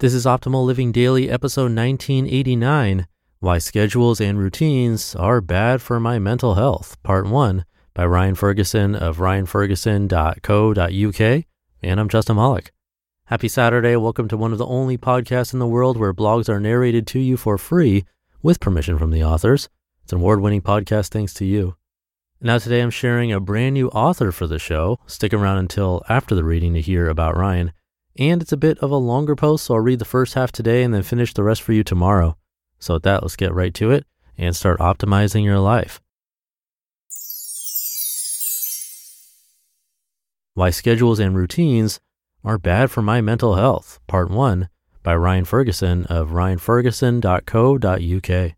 This is Optimal Living Daily, episode 1989 Why Schedules and Routines Are Bad for My Mental Health, Part 1 by Ryan Ferguson of ryanferguson.co.uk. And I'm Justin Malik. Happy Saturday. Welcome to one of the only podcasts in the world where blogs are narrated to you for free with permission from the authors. It's an award winning podcast thanks to you. Now, today I'm sharing a brand new author for the show. Stick around until after the reading to hear about Ryan. And it's a bit of a longer post, so I'll read the first half today and then finish the rest for you tomorrow. So, with that, let's get right to it and start optimizing your life. Why Schedules and Routines Are Bad for My Mental Health, Part 1 by Ryan Ferguson of ryanferguson.co.uk.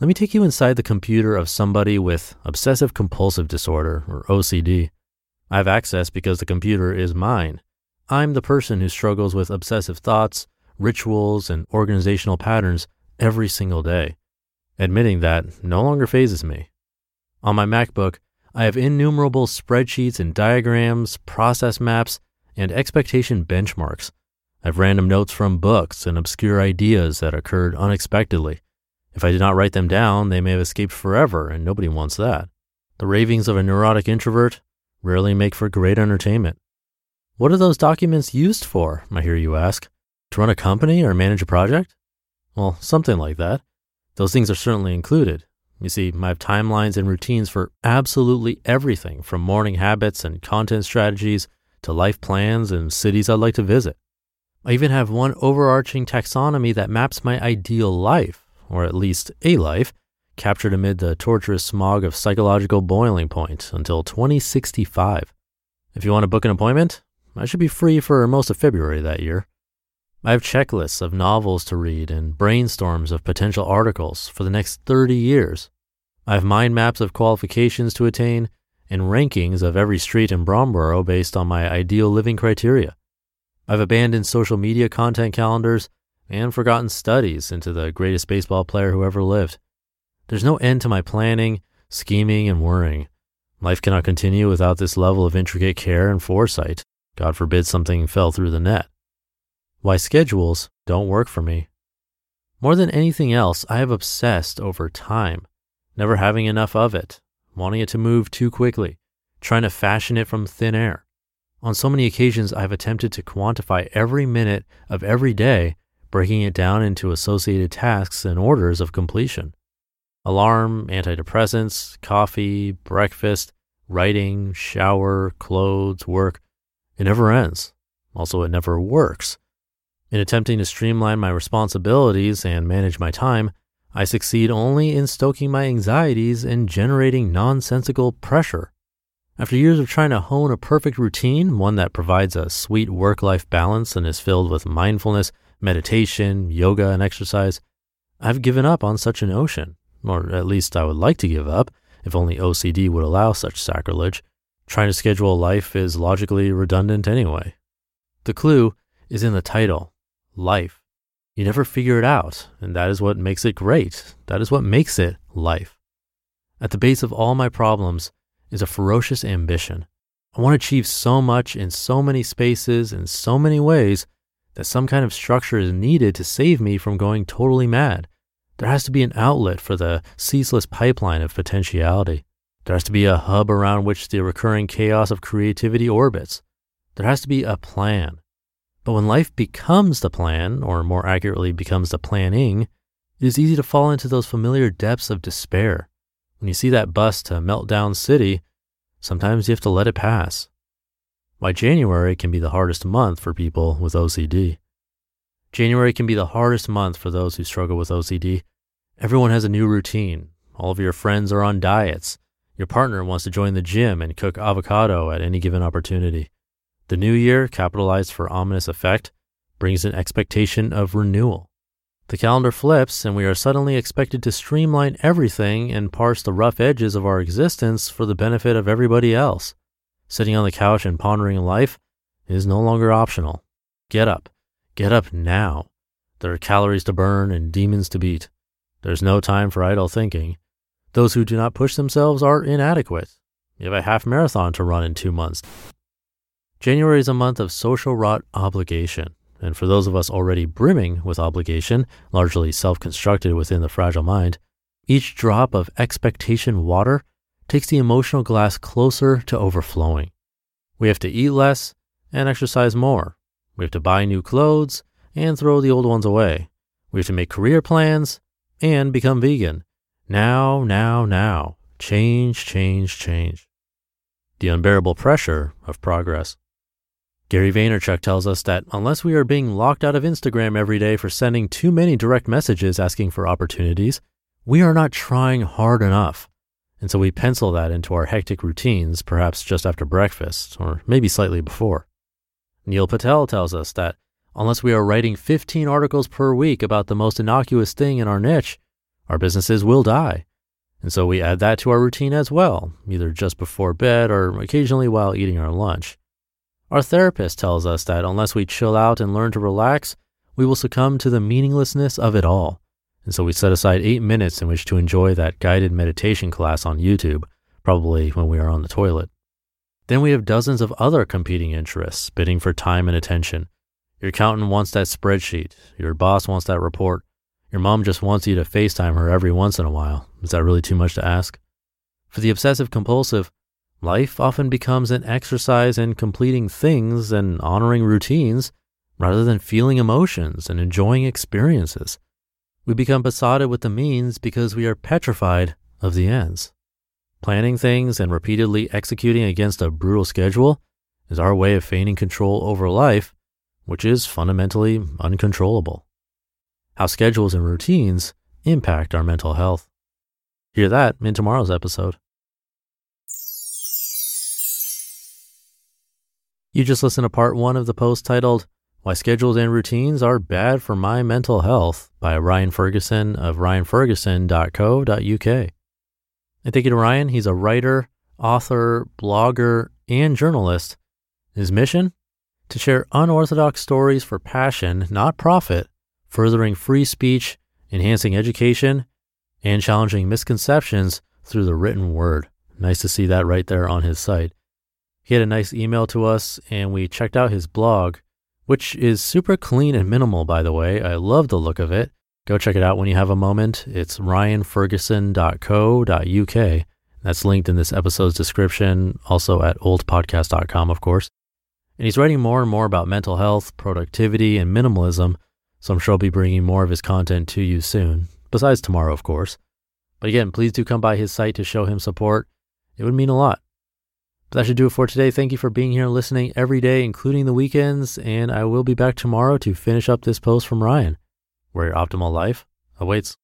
Let me take you inside the computer of somebody with obsessive compulsive disorder, or OCD. I have access because the computer is mine I'm the person who struggles with obsessive thoughts, rituals, and organizational patterns every single day. Admitting that no longer fazes me. On my MacBook, I have innumerable spreadsheets and diagrams, process maps, and expectation benchmarks. I have random notes from books and obscure ideas that occurred unexpectedly. If I did not write them down, they may have escaped forever, and nobody wants that. The ravings of a neurotic introvert rarely make for great entertainment. What are those documents used for, I hear you ask? To run a company or manage a project? Well, something like that. Those things are certainly included. You see, I have timelines and routines for absolutely everything from morning habits and content strategies to life plans and cities I'd like to visit. I even have one overarching taxonomy that maps my ideal life, or at least a life, captured amid the torturous smog of psychological boiling point until 2065. If you want to book an appointment, I should be free for most of February that year. I have checklists of novels to read and brainstorms of potential articles for the next 30 years. I have mind maps of qualifications to attain and rankings of every street in Bromborough based on my ideal living criteria. I've abandoned social media content calendars and forgotten studies into the greatest baseball player who ever lived. There's no end to my planning, scheming, and worrying. Life cannot continue without this level of intricate care and foresight. God forbid something fell through the net. Why schedules don't work for me. More than anything else, I have obsessed over time, never having enough of it, wanting it to move too quickly, trying to fashion it from thin air. On so many occasions, I've attempted to quantify every minute of every day, breaking it down into associated tasks and orders of completion. Alarm, antidepressants, coffee, breakfast, writing, shower, clothes, work, it never ends. Also, it never works. In attempting to streamline my responsibilities and manage my time, I succeed only in stoking my anxieties and generating nonsensical pressure. After years of trying to hone a perfect routine, one that provides a sweet work life balance and is filled with mindfulness, meditation, yoga, and exercise, I've given up on such an ocean, or at least I would like to give up, if only OCD would allow such sacrilege. Trying to schedule a life is logically redundant anyway. The clue is in the title life. You never figure it out, and that is what makes it great. That is what makes it life. At the base of all my problems is a ferocious ambition. I want to achieve so much in so many spaces in so many ways that some kind of structure is needed to save me from going totally mad. There has to be an outlet for the ceaseless pipeline of potentiality. There has to be a hub around which the recurring chaos of creativity orbits. There has to be a plan. But when life becomes the plan, or more accurately, becomes the planning, it is easy to fall into those familiar depths of despair. When you see that bus to Meltdown City, sometimes you have to let it pass. Why January can be the hardest month for people with OCD. January can be the hardest month for those who struggle with OCD. Everyone has a new routine. All of your friends are on diets. Your partner wants to join the gym and cook avocado at any given opportunity. The new year, capitalized for ominous effect, brings an expectation of renewal. The calendar flips, and we are suddenly expected to streamline everything and parse the rough edges of our existence for the benefit of everybody else. Sitting on the couch and pondering life is no longer optional. Get up. Get up now. There are calories to burn and demons to beat. There's no time for idle thinking. Those who do not push themselves are inadequate. You have a half marathon to run in two months. January is a month of social rot obligation. And for those of us already brimming with obligation, largely self constructed within the fragile mind, each drop of expectation water takes the emotional glass closer to overflowing. We have to eat less and exercise more. We have to buy new clothes and throw the old ones away. We have to make career plans and become vegan. Now, now, now. Change, change, change. The unbearable pressure of progress. Gary Vaynerchuk tells us that unless we are being locked out of Instagram every day for sending too many direct messages asking for opportunities, we are not trying hard enough. And so we pencil that into our hectic routines, perhaps just after breakfast, or maybe slightly before. Neil Patel tells us that unless we are writing 15 articles per week about the most innocuous thing in our niche, our businesses will die. And so we add that to our routine as well, either just before bed or occasionally while eating our lunch. Our therapist tells us that unless we chill out and learn to relax, we will succumb to the meaninglessness of it all. And so we set aside eight minutes in which to enjoy that guided meditation class on YouTube, probably when we are on the toilet. Then we have dozens of other competing interests bidding for time and attention. Your accountant wants that spreadsheet. Your boss wants that report. Your mom just wants you to FaceTime her every once in a while. Is that really too much to ask? For the obsessive compulsive, life often becomes an exercise in completing things and honoring routines rather than feeling emotions and enjoying experiences. We become besotted with the means because we are petrified of the ends. Planning things and repeatedly executing against a brutal schedule is our way of feigning control over life, which is fundamentally uncontrollable. How schedules and routines impact our mental health. Hear that in tomorrow's episode. You just listened to part one of the post titled why Schedules and Routines Are Bad for My Mental Health by Ryan Ferguson of ryanferguson.co.uk. And thank you to Ryan. He's a writer, author, blogger, and journalist. His mission? To share unorthodox stories for passion, not profit, furthering free speech, enhancing education, and challenging misconceptions through the written word. Nice to see that right there on his site. He had a nice email to us, and we checked out his blog which is super clean and minimal, by the way. I love the look of it. Go check it out when you have a moment. It's ryanferguson.co.uk. That's linked in this episode's description, also at oldpodcast.com, of course. And he's writing more and more about mental health, productivity, and minimalism, so I'm sure I'll be bringing more of his content to you soon, besides tomorrow, of course. But again, please do come by his site to show him support. It would mean a lot. But that should do it for today. Thank you for being here and listening every day, including the weekends. And I will be back tomorrow to finish up this post from Ryan, where your optimal life awaits.